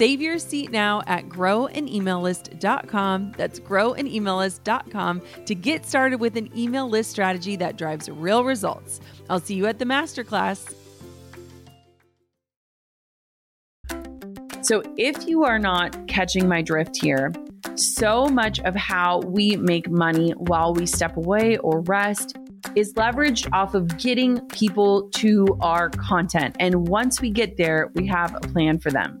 Save your seat now at growanemaillist.com. That's growanemaillist.com to get started with an email list strategy that drives real results. I'll see you at the masterclass. So, if you are not catching my drift here, so much of how we make money while we step away or rest is leveraged off of getting people to our content. And once we get there, we have a plan for them.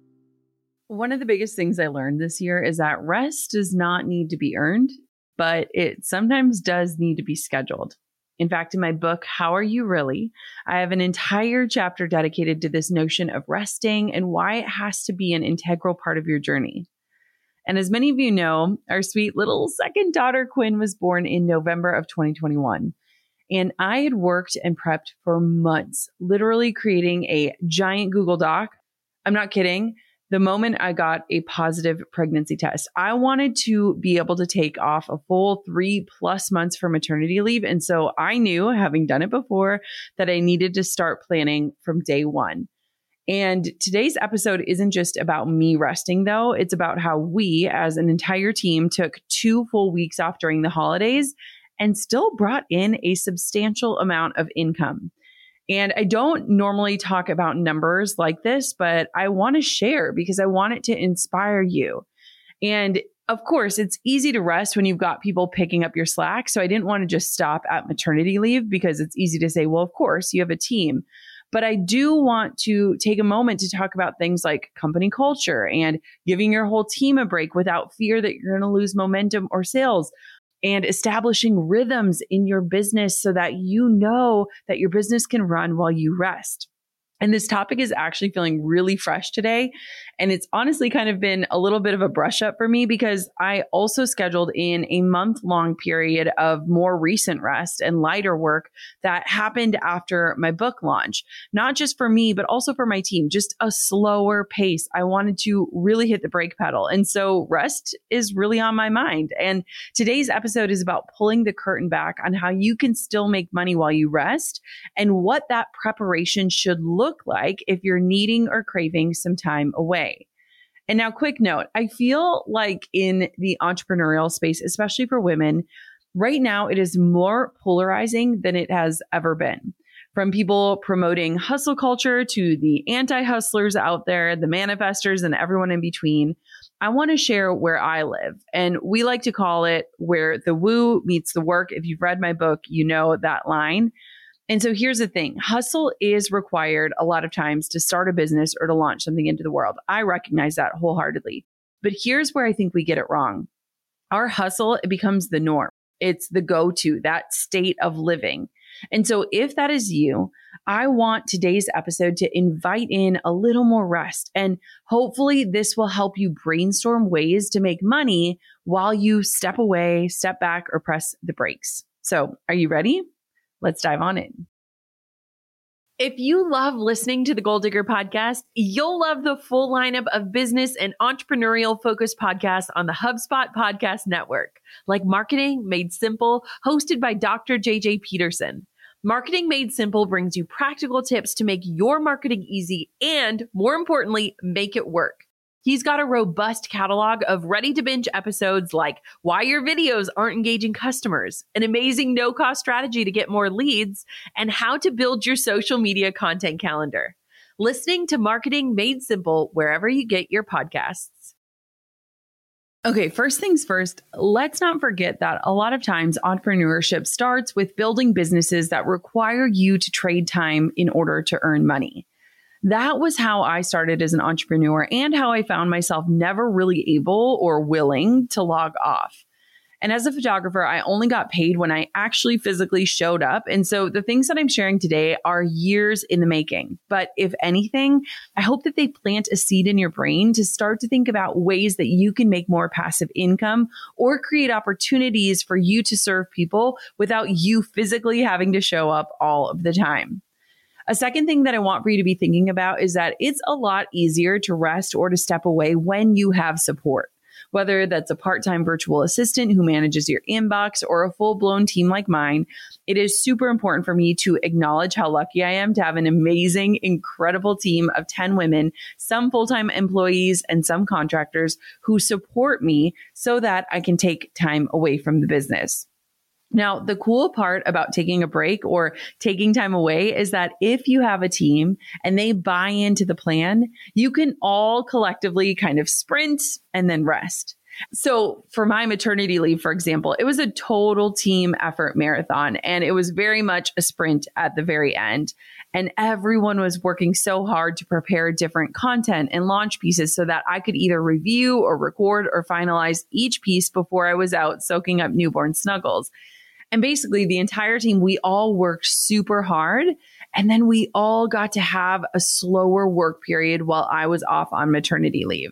One of the biggest things I learned this year is that rest does not need to be earned, but it sometimes does need to be scheduled. In fact, in my book, How Are You Really? I have an entire chapter dedicated to this notion of resting and why it has to be an integral part of your journey. And as many of you know, our sweet little second daughter, Quinn, was born in November of 2021. And I had worked and prepped for months, literally creating a giant Google Doc. I'm not kidding the moment I got a positive pregnancy test. I wanted to be able to take off a full three plus months for maternity leave. And so I knew, having done it before, that I needed to start planning from day one. And today's episode isn't just about me resting, though. It's about how we, as an entire team, took two full weeks off during the holidays and still brought in a substantial amount of income. And I don't normally talk about numbers like this, but I want to share because I want it to inspire you. And of course, it's easy to rest when you've got people picking up your slack. So I didn't want to just stop at maternity leave because it's easy to say, well, of course, you have a team. But I do want to take a moment to talk about things like company culture and giving your whole team a break without fear that you're going to lose momentum or sales and establishing rhythms in your business so that you know that your business can run while you rest. And this topic is actually feeling really fresh today. And it's honestly kind of been a little bit of a brush up for me because I also scheduled in a month long period of more recent rest and lighter work that happened after my book launch, not just for me, but also for my team, just a slower pace. I wanted to really hit the brake pedal. And so rest is really on my mind. And today's episode is about pulling the curtain back on how you can still make money while you rest and what that preparation should look like if you're needing or craving some time away. And now, quick note I feel like in the entrepreneurial space, especially for women, right now it is more polarizing than it has ever been. From people promoting hustle culture to the anti hustlers out there, the manifestors, and everyone in between, I want to share where I live. And we like to call it where the woo meets the work. If you've read my book, you know that line. And so here's the thing hustle is required a lot of times to start a business or to launch something into the world. I recognize that wholeheartedly. But here's where I think we get it wrong our hustle, it becomes the norm, it's the go to, that state of living. And so, if that is you, I want today's episode to invite in a little more rest. And hopefully, this will help you brainstorm ways to make money while you step away, step back, or press the brakes. So, are you ready? Let's dive on in. If you love listening to the Goal Digger podcast, you'll love the full lineup of business and entrepreneurial focused podcasts on the HubSpot Podcast Network, like Marketing Made Simple, hosted by Dr. JJ Peterson. Marketing Made Simple brings you practical tips to make your marketing easy and, more importantly, make it work. He's got a robust catalog of ready to binge episodes like why your videos aren't engaging customers, an amazing no cost strategy to get more leads, and how to build your social media content calendar. Listening to Marketing Made Simple wherever you get your podcasts. Okay, first things first, let's not forget that a lot of times entrepreneurship starts with building businesses that require you to trade time in order to earn money that was how I started as an entrepreneur and how I found myself never really able or willing to log off. And as a photographer, I only got paid when I actually physically showed up. And so the things that I'm sharing today are years in the making. But if anything, I hope that they plant a seed in your brain to start to think about ways that you can make more passive income or create opportunities for you to serve people without you physically having to show up all of the time. A second thing that I want for you to be thinking about is that it's a lot easier to rest or to step away when you have support. Whether that's a part time virtual assistant who manages your inbox or a full blown team like mine, it is super important for me to acknowledge how lucky I am to have an amazing, incredible team of 10 women, some full time employees and some contractors who support me so that I can take time away from the business. Now, the cool part about taking a break or taking time away is that if you have a team and they buy into the plan, you can all collectively kind of sprint and then rest. So for my maternity leave, for example, it was a total team effort marathon and it was very much a sprint at the very end. And everyone was working so hard to prepare different content and launch pieces so that I could either review or record or finalize each piece before I was out soaking up newborn snuggles. And basically, the entire team, we all worked super hard. And then we all got to have a slower work period while I was off on maternity leave.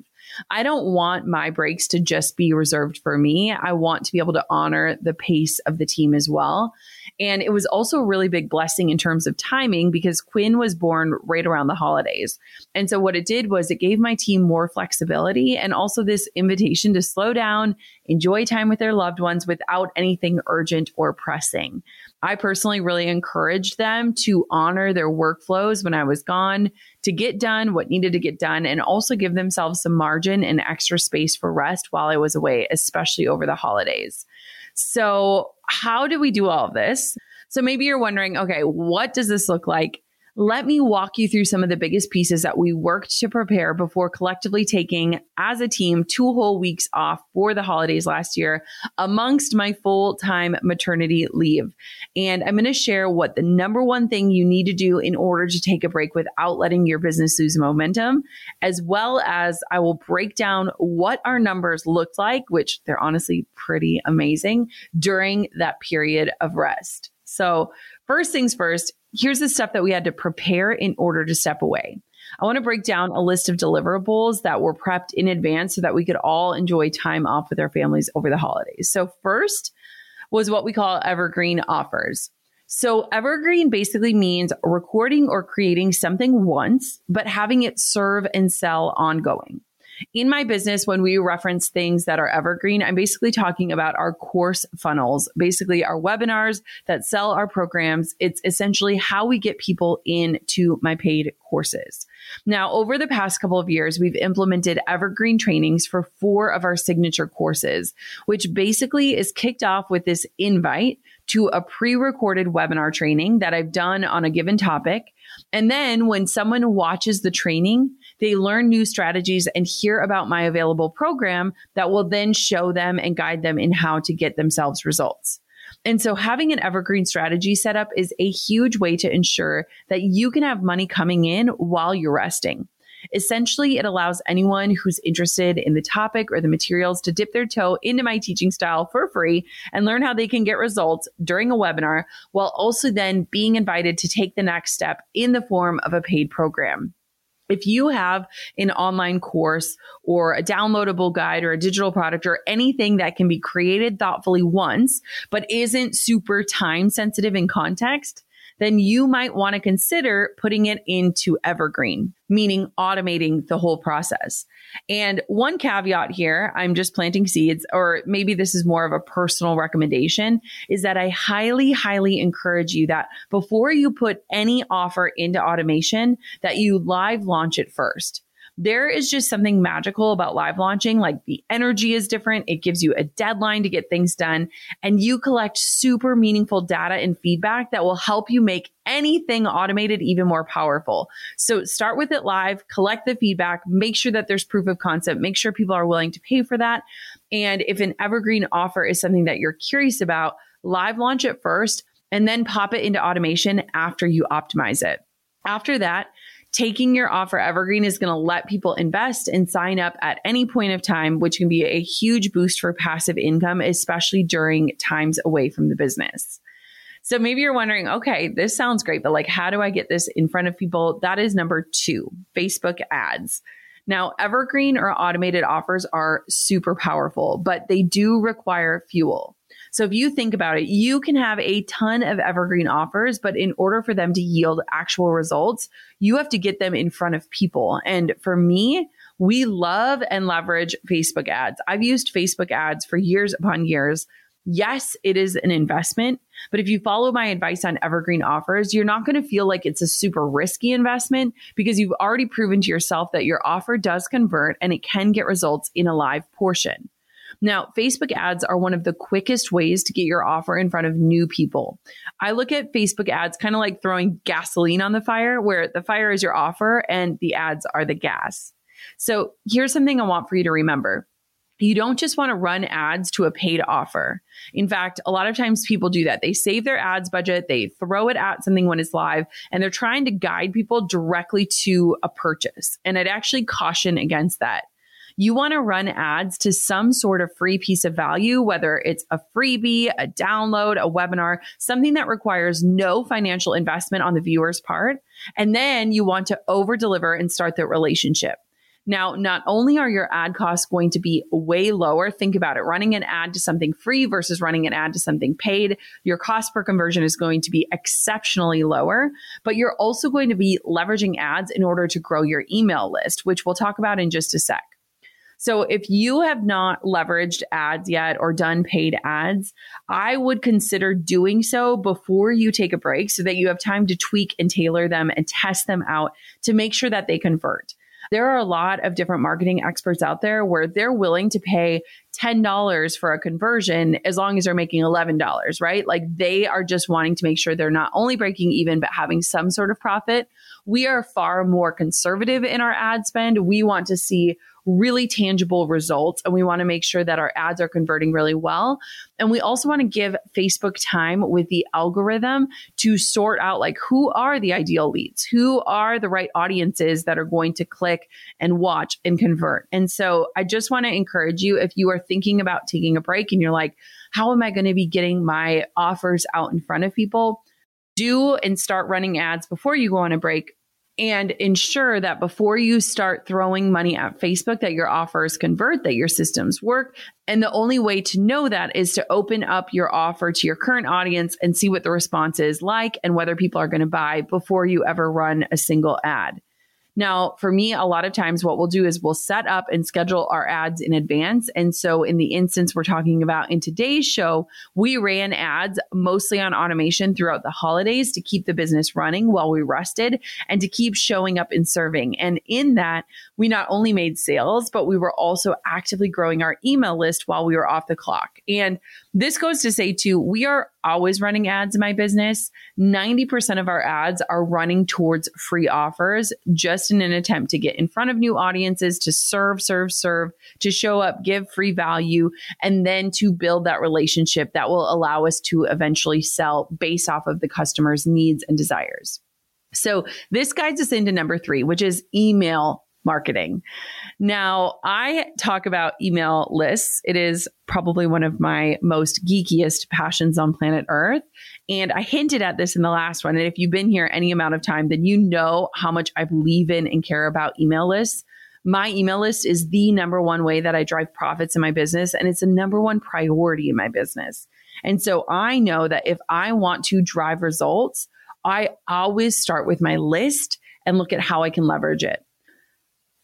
I don't want my breaks to just be reserved for me. I want to be able to honor the pace of the team as well. And it was also a really big blessing in terms of timing because Quinn was born right around the holidays. And so what it did was it gave my team more flexibility and also this invitation to slow down, enjoy time with their loved ones without anything urgent or pressing. I personally really encouraged them to honor their workflows when I was gone, to get done what needed to get done, and also give themselves some margin and extra space for rest while I was away, especially over the holidays. So, how do we do all this? So, maybe you're wondering, okay, what does this look like? Let me walk you through some of the biggest pieces that we worked to prepare before collectively taking, as a team, two whole weeks off for the holidays last year amongst my full time maternity leave. And I'm going to share what the number one thing you need to do in order to take a break without letting your business lose momentum, as well as I will break down what our numbers looked like, which they're honestly pretty amazing during that period of rest. So, first things first, here's the stuff that we had to prepare in order to step away. I want to break down a list of deliverables that were prepped in advance so that we could all enjoy time off with our families over the holidays. So, first was what we call evergreen offers. So, evergreen basically means recording or creating something once, but having it serve and sell ongoing. In my business, when we reference things that are evergreen, I'm basically talking about our course funnels, basically our webinars that sell our programs. It's essentially how we get people into my paid courses. Now, over the past couple of years, we've implemented evergreen trainings for four of our signature courses, which basically is kicked off with this invite to a pre recorded webinar training that I've done on a given topic. And then when someone watches the training, they learn new strategies and hear about my available program that will then show them and guide them in how to get themselves results. And so having an evergreen strategy set up is a huge way to ensure that you can have money coming in while you're resting. Essentially, it allows anyone who's interested in the topic or the materials to dip their toe into my teaching style for free and learn how they can get results during a webinar while also then being invited to take the next step in the form of a paid program. If you have an online course or a downloadable guide or a digital product or anything that can be created thoughtfully once, but isn't super time sensitive in context, then you might want to consider putting it into Evergreen, meaning automating the whole process. And one caveat here, I'm just planting seeds, or maybe this is more of a personal recommendation, is that I highly, highly encourage you that before you put any offer into automation, that you live launch it first there is just something magical about live launching. Like the energy is different. It gives you a deadline to get things done and you collect super meaningful data and feedback that will help you make anything automated even more powerful. So start with it live, collect the feedback, make sure that there's proof of concept, make sure people are willing to pay for that. And if an evergreen offer is something that you're curious about, live launch it first and then pop it into automation after you optimize it. After that, taking your offer evergreen is going to let people invest and sign up at any point of time, which can be a huge boost for passive income, especially during times away from the business. So maybe you're wondering, okay, this sounds great, but like, how do I get this in front of people? That is number two, Facebook ads. Now, evergreen or automated offers are super powerful, but they do require fuel. So if you think about it, you can have a ton of evergreen offers, but in order for them to yield actual results, you have to get them in front of people. And for me, we love and leverage Facebook ads. I've used Facebook ads for years upon years. Yes, it is an investment, but if you follow my advice on evergreen offers, you're not going to feel like it's a super risky investment because you've already proven to yourself that your offer does convert and it can get results in a live portion. Now, Facebook ads are one of the quickest ways to get your offer in front of new people. I look at Facebook ads kind of like throwing gasoline on the fire, where the fire is your offer and the ads are the gas. So here's something I want for you to remember. You don't just want to run ads to a paid offer. In fact, a lot of times people do that. They save their ads budget, they throw it at something when it's live, and they're trying to guide people directly to a purchase. And I'd actually caution against that you want to run ads to some sort of free piece of value, whether it's a freebie, a download, a webinar, something that requires no financial investment on the viewer's part. And then you want to over deliver and start the relationship. Now, not only are your ad costs going to be way lower, think about it running an ad to something free versus running an ad to something paid. Your cost per conversion is going to be exceptionally lower, but you're also going to be leveraging ads in order to grow your email list, which we'll talk about in just a sec. So if you have not leveraged ads yet or done paid ads, I would consider doing so before you take a break so that you have time to tweak and tailor them and test them out to make sure that they convert. There are a lot of different marketing experts out there where they're willing to pay $10 for a conversion as long as they're making $11, right? Like they are just wanting to make sure they're not only breaking even, but having some sort of profit. We are far more conservative in our ad spend. We want to see really tangible results and we want to make sure that our ads are converting really well. And we also want to give Facebook time with the algorithm to sort out like who are the ideal leads, who are the right audiences that are going to click and watch and convert. And so I just want to encourage you if you are thinking about taking a break and you're like, how am I going to be getting my offers out in front of people? Do and start running ads before you go on a break and ensure that before you start throwing money at Facebook that your offers convert, that your systems work. And the only way to know that is to open up your offer to your current audience and see what the response is like and whether people are going to buy before you ever run a single ad. Now, for me, a lot of times what we'll do is we'll set up and schedule our ads in advance. And so, in the instance we're talking about in today's show, we ran ads mostly on automation throughout the holidays to keep the business running while we rested and to keep showing up and serving. And in that, we not only made sales, but we were also actively growing our email list while we were off the clock. And this goes to say, too, we are always running ads in my business. 90% of our ads are running towards free offers just in an attempt to get in front of new audiences, to serve, serve, serve, to show up, give free value, and then to build that relationship that will allow us to eventually sell based off of the customer's needs and desires. So this guides us into number three, which is email marketing. Now, I talk about email lists. It is probably one of my most geekiest passions on planet Earth. And I hinted at this in the last one. And if you've been here any amount of time, then you know how much I believe in and care about email lists. My email list is the number one way that I drive profits in my business, and it's the number one priority in my business. And so I know that if I want to drive results, I always start with my list and look at how I can leverage it.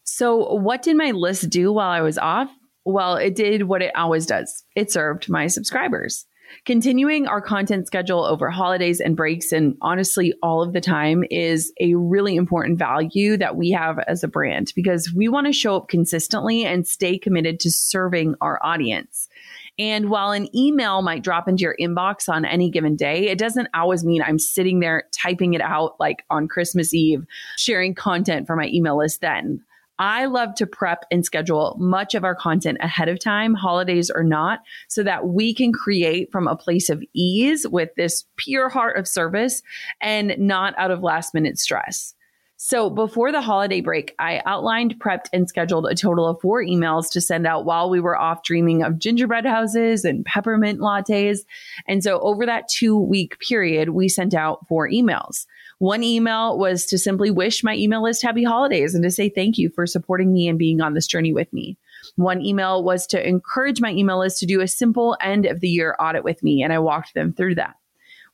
So, what did my list do while I was off? Well, it did what it always does it served my subscribers. Continuing our content schedule over holidays and breaks, and honestly, all of the time, is a really important value that we have as a brand because we want to show up consistently and stay committed to serving our audience. And while an email might drop into your inbox on any given day, it doesn't always mean I'm sitting there typing it out like on Christmas Eve, sharing content for my email list then. I love to prep and schedule much of our content ahead of time, holidays or not, so that we can create from a place of ease with this pure heart of service and not out of last minute stress. So before the holiday break, I outlined, prepped, and scheduled a total of four emails to send out while we were off dreaming of gingerbread houses and peppermint lattes. And so over that two week period, we sent out four emails. One email was to simply wish my email list happy holidays and to say thank you for supporting me and being on this journey with me. One email was to encourage my email list to do a simple end of the year audit with me, and I walked them through that.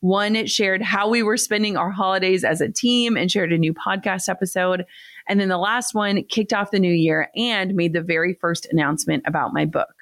One shared how we were spending our holidays as a team and shared a new podcast episode. And then the last one kicked off the new year and made the very first announcement about my book.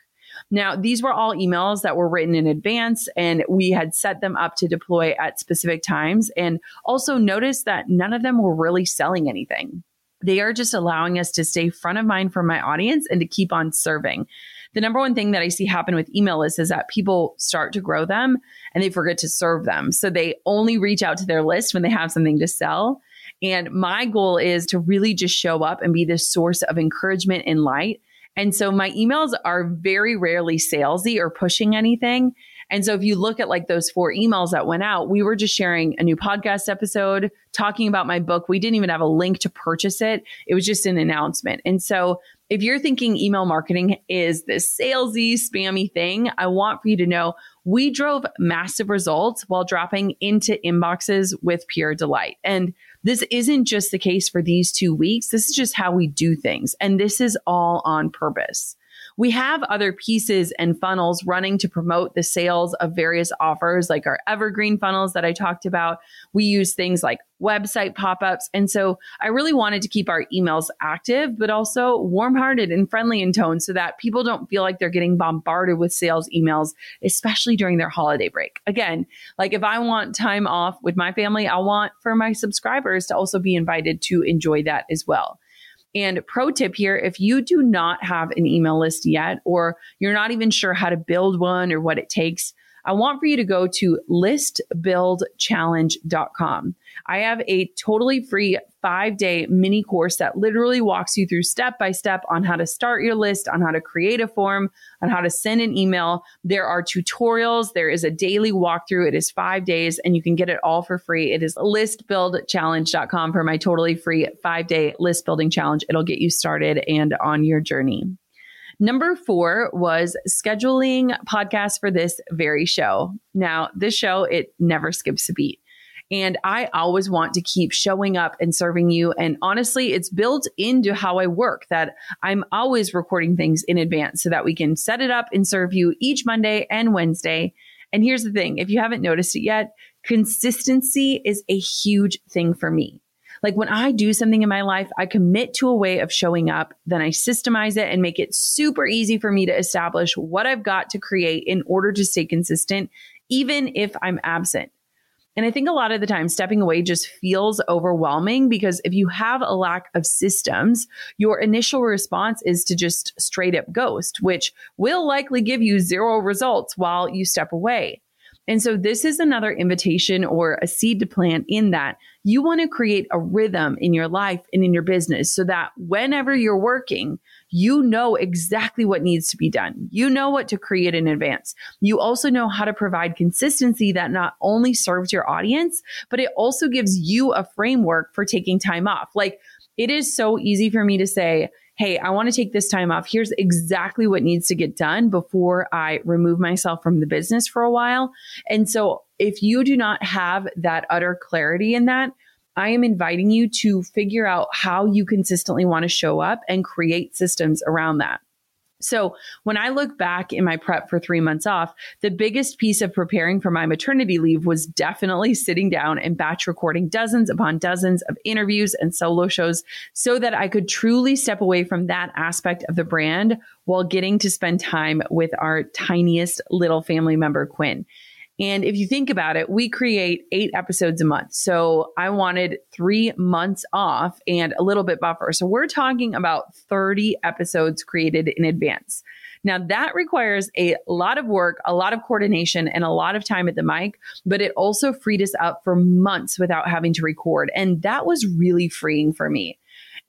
Now, these were all emails that were written in advance and we had set them up to deploy at specific times. And also notice that none of them were really selling anything. They are just allowing us to stay front of mind for my audience and to keep on serving. The number one thing that I see happen with email lists is that people start to grow them and they forget to serve them. So they only reach out to their list when they have something to sell. And my goal is to really just show up and be the source of encouragement and light and so my emails are very rarely salesy or pushing anything. And so if you look at like those four emails that went out, we were just sharing a new podcast episode, talking about my book. We didn't even have a link to purchase it. It was just an announcement. And so if you're thinking email marketing is this salesy, spammy thing, I want for you to know we drove massive results while dropping into inboxes with pure delight. And this isn't just the case for these two weeks. This is just how we do things. And this is all on purpose. We have other pieces and funnels running to promote the sales of various offers, like our evergreen funnels that I talked about. We use things like website pop ups. And so I really wanted to keep our emails active, but also warm hearted and friendly in tone so that people don't feel like they're getting bombarded with sales emails, especially during their holiday break. Again, like if I want time off with my family, I want for my subscribers to also be invited to enjoy that as well. And pro tip here if you do not have an email list yet, or you're not even sure how to build one or what it takes, I want for you to go to listbuildchallenge.com. I have a totally free five day mini course that literally walks you through step by step on how to start your list, on how to create a form, on how to send an email. There are tutorials. There is a daily walkthrough. It is five days and you can get it all for free. It is listbuildchallenge.com for my totally free five day list building challenge. It'll get you started and on your journey. Number four was scheduling podcasts for this very show. Now, this show, it never skips a beat. And I always want to keep showing up and serving you. And honestly, it's built into how I work that I'm always recording things in advance so that we can set it up and serve you each Monday and Wednesday. And here's the thing if you haven't noticed it yet, consistency is a huge thing for me. Like when I do something in my life, I commit to a way of showing up, then I systemize it and make it super easy for me to establish what I've got to create in order to stay consistent, even if I'm absent. And I think a lot of the time stepping away just feels overwhelming because if you have a lack of systems, your initial response is to just straight up ghost, which will likely give you zero results while you step away. And so this is another invitation or a seed to plant in that you want to create a rhythm in your life and in your business so that whenever you're working, you know exactly what needs to be done. You know what to create in advance. You also know how to provide consistency that not only serves your audience, but it also gives you a framework for taking time off. Like It is so easy for me to say, Hey, I want to take this time off. Here's exactly what needs to get done before I remove myself from the business for a while. And so if you do not have that utter clarity in that, I am inviting you to figure out how you consistently want to show up and create systems around that. So when I look back in my prep for three months off, the biggest piece of preparing for my maternity leave was definitely sitting down and batch recording dozens upon dozens of interviews and solo shows so that I could truly step away from that aspect of the brand while getting to spend time with our tiniest little family member, Quinn. And if you think about it, we create eight episodes a month. So I wanted three months off and a little bit buffer. So we're talking about 30 episodes created in advance. Now that requires a lot of work, a lot of coordination and a lot of time at the mic, but it also freed us up for months without having to record. And that was really freeing for me.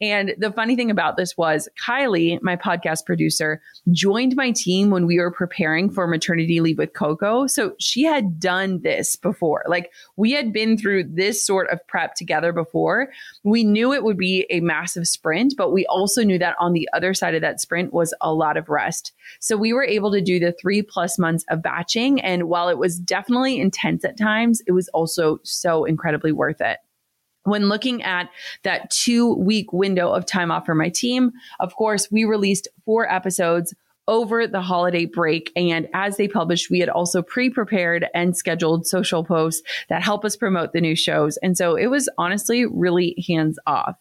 And the funny thing about this was Kylie, my podcast producer, joined my team when we were preparing for maternity leave with Coco. So she had done this before. Like we had been through this sort of prep together before. We knew it would be a massive sprint, but we also knew that on the other side of that sprint was a lot of rest. So we were able to do the three plus months of batching. And while it was definitely intense at times, it was also so incredibly worth it when looking at that two week window of time off for my team, of course, we released four episodes over the holiday break. And as they published, we had also pre prepared and scheduled social posts that help us promote the new shows. And so it was honestly really hands off.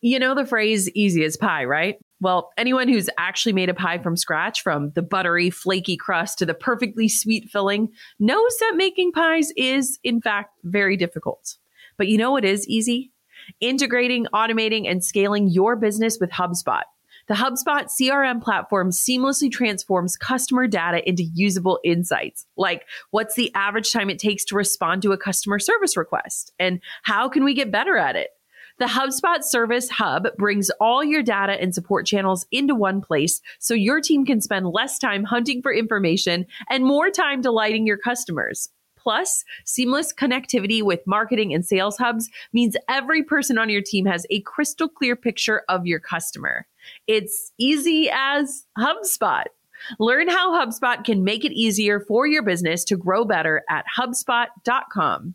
You know the phrase easy as pie, right? Well, anyone who's actually made a pie from scratch, from the buttery, flaky crust to the perfectly sweet filling, knows that making pies is, in fact, very difficult. But you know what is easy? Integrating, automating, and scaling your business with HubSpot. The HubSpot CRM platform seamlessly transforms customer data into usable insights, like what's the average time it takes to respond to a customer service request, and how can we get better at it? The HubSpot Service Hub brings all your data and support channels into one place so your team can spend less time hunting for information and more time delighting your customers. Plus, seamless connectivity with marketing and sales hubs means every person on your team has a crystal clear picture of your customer. It's easy as HubSpot. Learn how HubSpot can make it easier for your business to grow better at HubSpot.com.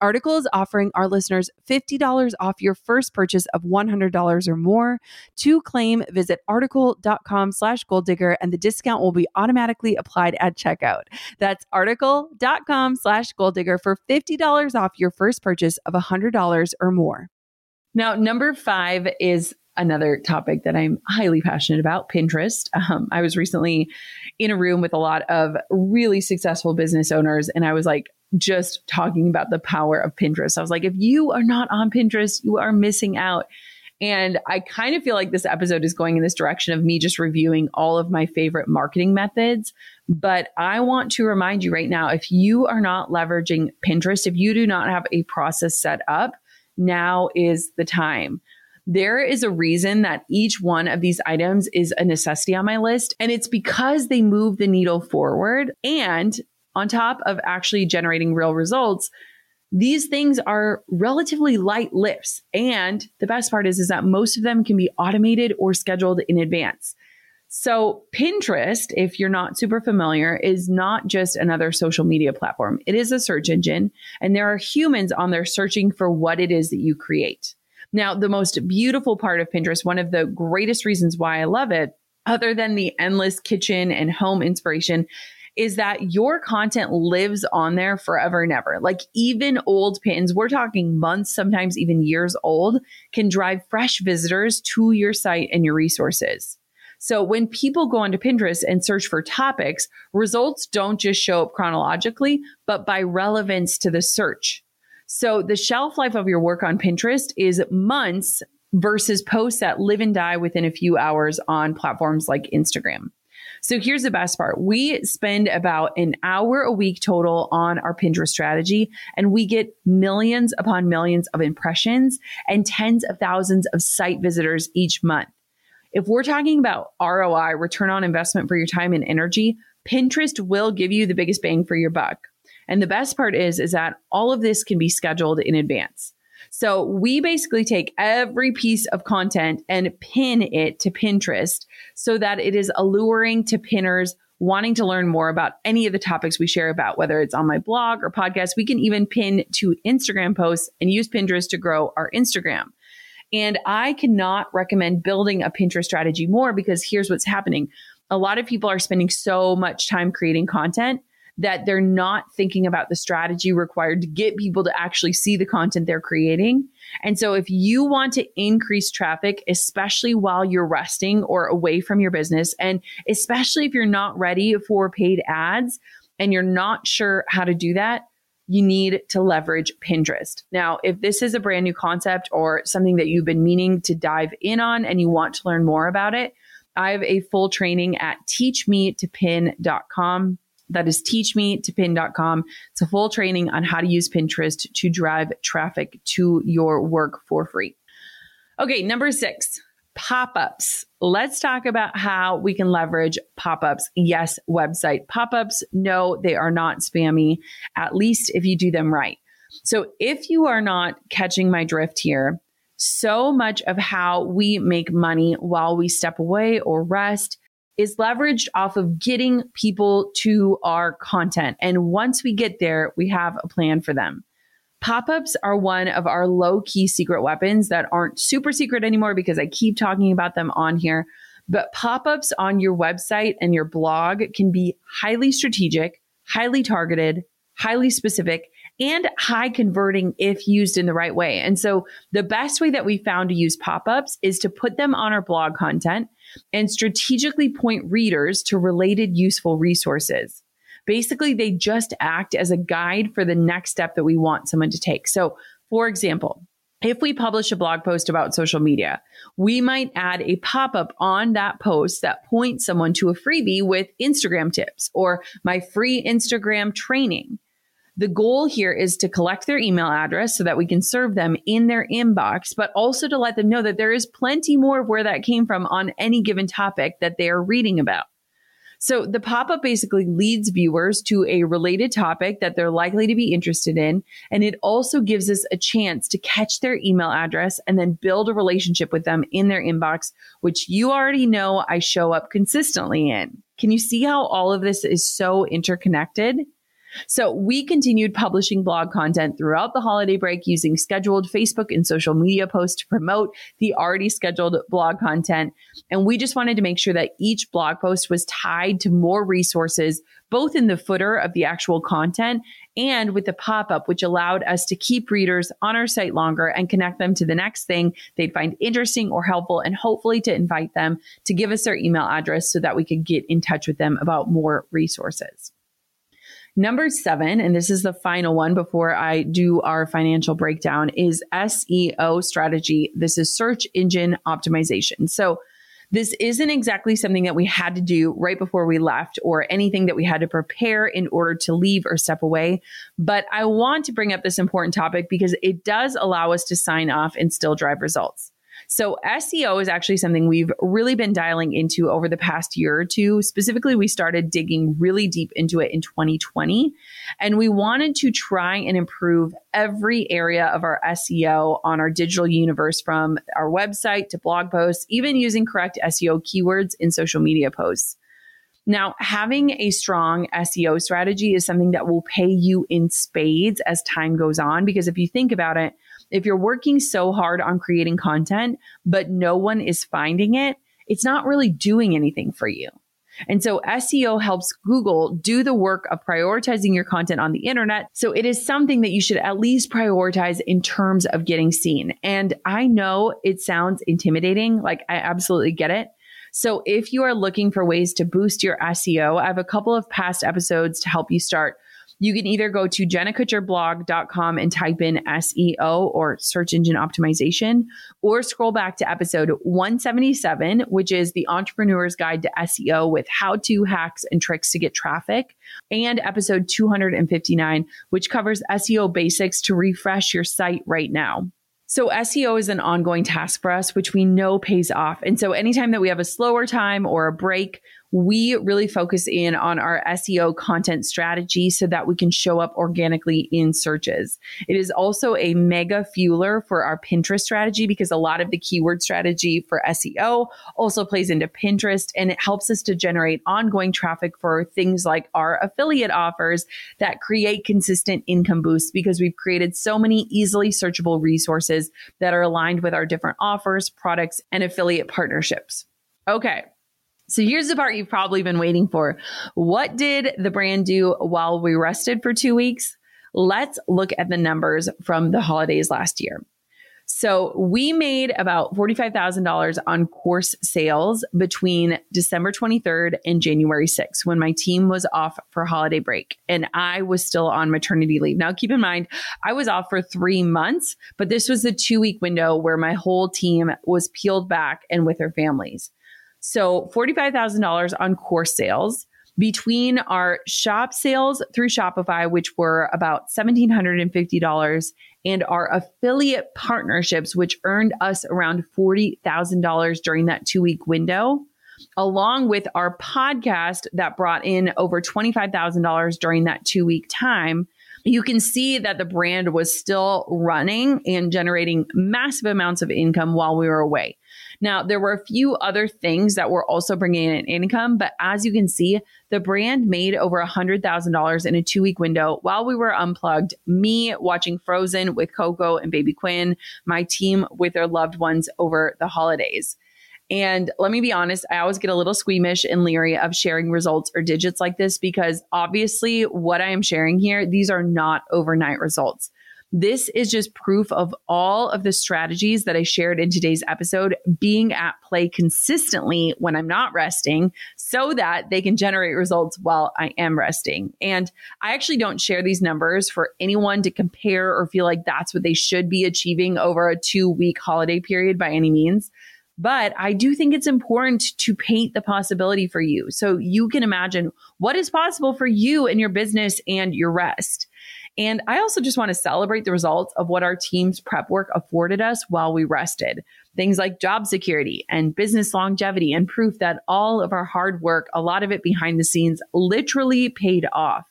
Article is offering our listeners $50 off your first purchase of $100 or more. To claim, visit article.com slash goal digger and the discount will be automatically applied at checkout. That's article.com slash goal digger for $50 off your first purchase of $100 or more. Now, number five is another topic that I'm highly passionate about Pinterest. Um, I was recently in a room with a lot of really successful business owners, and I was like, just talking about the power of Pinterest. I was like, if you are not on Pinterest, you are missing out. And I kind of feel like this episode is going in this direction of me just reviewing all of my favorite marketing methods. But I want to remind you right now if you are not leveraging Pinterest, if you do not have a process set up, now is the time. There is a reason that each one of these items is a necessity on my list, and it's because they move the needle forward. And on top of actually generating real results, These things are relatively light lifts. And the best part is, is that most of them can be automated or scheduled in advance. So Pinterest, if you're not super familiar, is not just another social media platform. It is a search engine and there are humans on there searching for what it is that you create. Now, the most beautiful part of Pinterest, one of the greatest reasons why I love it, other than the endless kitchen and home inspiration, is that your content lives on there forever and ever. Like even old pins, we're talking months, sometimes even years old, can drive fresh visitors to your site and your resources. So when people go onto Pinterest and search for topics, results don't just show up chronologically, but by relevance to the search. So the shelf life of your work on Pinterest is months versus posts that live and die within a few hours on platforms like Instagram. So here's the best part. We spend about an hour a week total on our Pinterest strategy and we get millions upon millions of impressions and tens of thousands of site visitors each month. If we're talking about ROI, return on investment for your time and energy, Pinterest will give you the biggest bang for your buck. And the best part is, is that all of this can be scheduled in advance. So we basically take every piece of content and pin it to Pinterest so that it is alluring to pinners wanting to learn more about any of the topics we share about, whether it's on my blog or podcast. We can even pin to Instagram posts and use Pinterest to grow our Instagram. And I cannot recommend building a Pinterest strategy more because here's what's happening. A lot of people are spending so much time creating content that they're not thinking about the strategy required to get people to actually see the content they're creating. And so if you want to increase traffic, especially while you're resting or away from your business, and especially if you're not ready for paid ads and you're not sure how to do that, you need to leverage Pinterest. Now, if this is a brand new concept or something that you've been meaning to dive in on and you want to learn more about it, I have a full training at teachmetopin.com. That is teachmetopin.com. It's a full training on how to use Pinterest to drive traffic to your work for free. Okay, number six, pop ups. Let's talk about how we can leverage pop ups. Yes, website pop ups. No, they are not spammy, at least if you do them right. So if you are not catching my drift here, so much of how we make money while we step away or rest is leveraged off of getting people to our content. And once we get there, we have a plan for them. Pop ups are one of our low key secret weapons that aren't super secret anymore because I keep talking about them on here. But pop ups on your website and your blog can be highly strategic, highly targeted, highly specific, and high converting if used in the right way. And so the best way that we found to use pop ups is to put them on our blog content and strategically point readers to related useful resources. Basically, they just act as a guide for the next step that we want someone to take. So, for example, if we publish a blog post about social media, we might add a pop up on that post that points someone to a freebie with Instagram tips or my free Instagram training. The goal here is to collect their email address so that we can serve them in their inbox, but also to let them know that there is plenty more of where that came from on any given topic that they are reading about. So the pop up basically leads viewers to a related topic that they're likely to be interested in. And it also gives us a chance to catch their email address and then build a relationship with them in their inbox, which you already know I show up consistently in. Can you see how all of this is so interconnected? So we continued publishing blog content throughout the holiday break using scheduled Facebook and social media posts to promote the already scheduled blog content. And we just wanted to make sure that each blog post was tied to more resources, both in the footer of the actual content and with the pop up, which allowed us to keep readers on our site longer and connect them to the next thing they'd find interesting or helpful, and hopefully to invite them to give us their email address so that we could get in touch with them about more resources. Number seven, and this is the final one before I do our financial breakdown, is SEO strategy. This is search engine optimization. So this isn't exactly something that we had to do right before we left or anything that we had to prepare in order to leave or step away. But I want to bring up this important topic because it does allow us to sign off and still drive results. So, SEO is actually something we've really been dialing into over the past year or two. Specifically, we started digging really deep into it in 2020, and we wanted to try and improve every area of our SEO on our digital universe from our website to blog posts, even using correct SEO keywords in social media posts. Now, having a strong SEO strategy is something that will pay you in spades as time goes on. Because if you think about it, if you're working so hard on creating content, but no one is finding it, it's not really doing anything for you. And so SEO helps Google do the work of prioritizing your content on the internet. So it is something that you should at least prioritize in terms of getting seen. And I know it sounds intimidating. Like I absolutely get it. So if you are looking for ways to boost your SEO, I have a couple of past episodes to help you start you can either go to jennakutcherblog.com and type in SEO or search engine optimization, or scroll back to episode 177, which is the entrepreneur's guide to SEO with how to hacks and tricks to get traffic, and episode 259, which covers SEO basics to refresh your site right now. So SEO is an ongoing task for us, which we know pays off. And so anytime that we have a slower time or a break, we really focus in on our SEO content strategy so that we can show up organically in searches. It is also a mega fueler for our Pinterest strategy because a lot of the keyword strategy for SEO also plays into Pinterest and it helps us to generate ongoing traffic for things like our affiliate offers that create consistent income boosts because we've created so many easily searchable resources that are aligned with our different offers, products, and affiliate partnerships. Okay. So here's the part you've probably been waiting for. What did the brand do while we rested for two weeks? Let's look at the numbers from the holidays last year. So we made about $45,000 on course sales between December 23rd and January 6th when my team was off for holiday break and I was still on maternity leave. Now keep in mind, I was off for three months, but this was the two week window where my whole team was peeled back and with their families. So $45,000 on course sales between our shop sales through Shopify, which were about $1,750, and our affiliate partnerships, which earned us around $40,000 during that two week window, along with our podcast that brought in over $25,000 during that two week time. You can see that the brand was still running and generating massive amounts of income while we were away. Now, there were a few other things that were also bringing in income, but as you can see, the brand made over $100,000 in a two week window while we were unplugged. Me watching Frozen with Coco and Baby Quinn, my team with their loved ones over the holidays. And let me be honest, I always get a little squeamish and leery of sharing results or digits like this because obviously, what I am sharing here, these are not overnight results. This is just proof of all of the strategies that I shared in today's episode being at play consistently when I'm not resting so that they can generate results while I am resting. And I actually don't share these numbers for anyone to compare or feel like that's what they should be achieving over a two week holiday period by any means. But I do think it's important to paint the possibility for you so you can imagine what is possible for you and your business and your rest. And I also just want to celebrate the results of what our team's prep work afforded us while we rested. Things like job security and business longevity and proof that all of our hard work, a lot of it behind the scenes, literally paid off.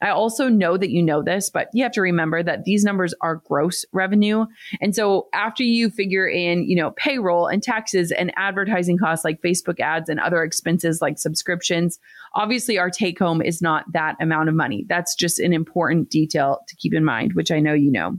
I also know that you know this, but you have to remember that these numbers are gross revenue. And so after you figure in, you know, payroll and taxes and advertising costs like Facebook ads and other expenses like subscriptions, obviously our take home is not that amount of money. That's just an important detail to keep in mind, which I know you know.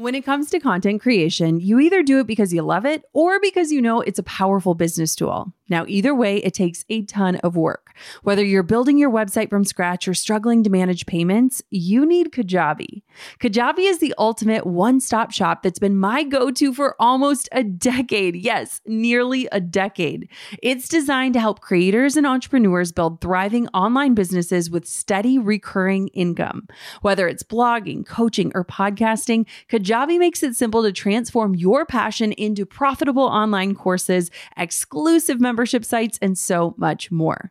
When it comes to content creation, you either do it because you love it or because you know it's a powerful business tool. Now, either way, it takes a ton of work. Whether you're building your website from scratch or struggling to manage payments, you need Kajabi. Kajabi is the ultimate one stop shop that's been my go to for almost a decade. Yes, nearly a decade. It's designed to help creators and entrepreneurs build thriving online businesses with steady recurring income. Whether it's blogging, coaching, or podcasting, Kajabi makes it simple to transform your passion into profitable online courses, exclusive membership sites, and so much more.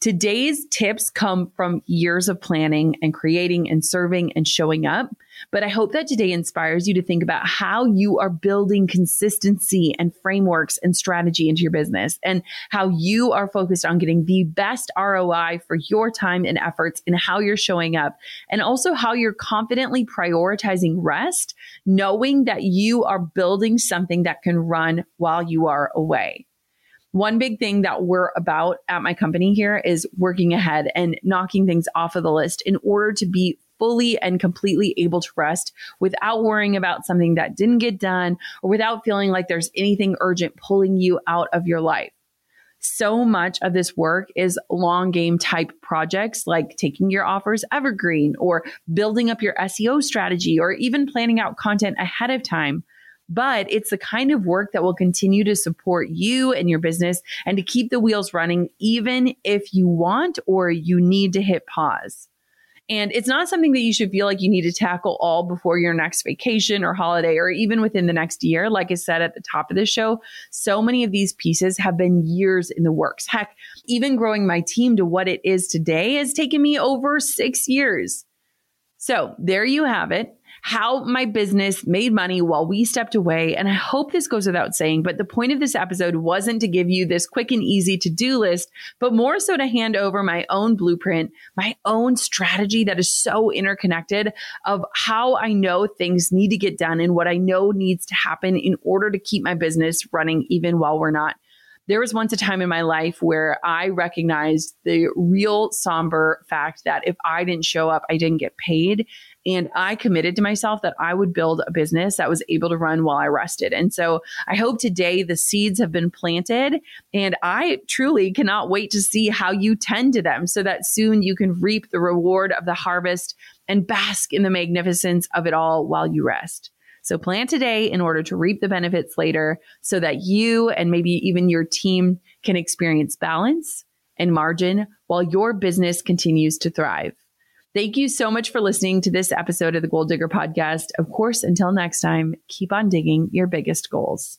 Today's tips come from years of planning and creating and serving and showing up. But I hope that today inspires you to think about how you are building consistency and frameworks and strategy into your business and how you are focused on getting the best ROI for your time and efforts and how you're showing up. And also how you're confidently prioritizing rest, knowing that you are building something that can run while you are away. One big thing that we're about at my company here is working ahead and knocking things off of the list in order to be fully and completely able to rest without worrying about something that didn't get done or without feeling like there's anything urgent pulling you out of your life. So much of this work is long game type projects like taking your offers evergreen or building up your SEO strategy or even planning out content ahead of time but it's the kind of work that will continue to support you and your business and to keep the wheels running, even if you want or you need to hit pause. And it's not something that you should feel like you need to tackle all before your next vacation or holiday or even within the next year. Like I said at the top of the show, so many of these pieces have been years in the works. Heck, even growing my team to what it is today has taken me over six years. So there you have it how my business made money while we stepped away. And I hope this goes without saying, but the point of this episode wasn't to give you this quick and easy to do list, but more so to hand over my own blueprint, my own strategy that is so interconnected of how I know things need to get done and what I know needs to happen in order to keep my business running even while we're not there was once a time in my life where I recognized the real somber fact that if I didn't show up, I didn't get paid. And I committed to myself that I would build a business that was able to run while I rested. And so I hope today the seeds have been planted and I truly cannot wait to see how you tend to them so that soon you can reap the reward of the harvest and bask in the magnificence of it all while you rest. So plan today in order to reap the benefits later so that you and maybe even your team can experience balance and margin while your business continues to thrive. Thank you so much for listening to this episode of the Goal Digger Podcast. Of course, until next time, keep on digging your biggest goals.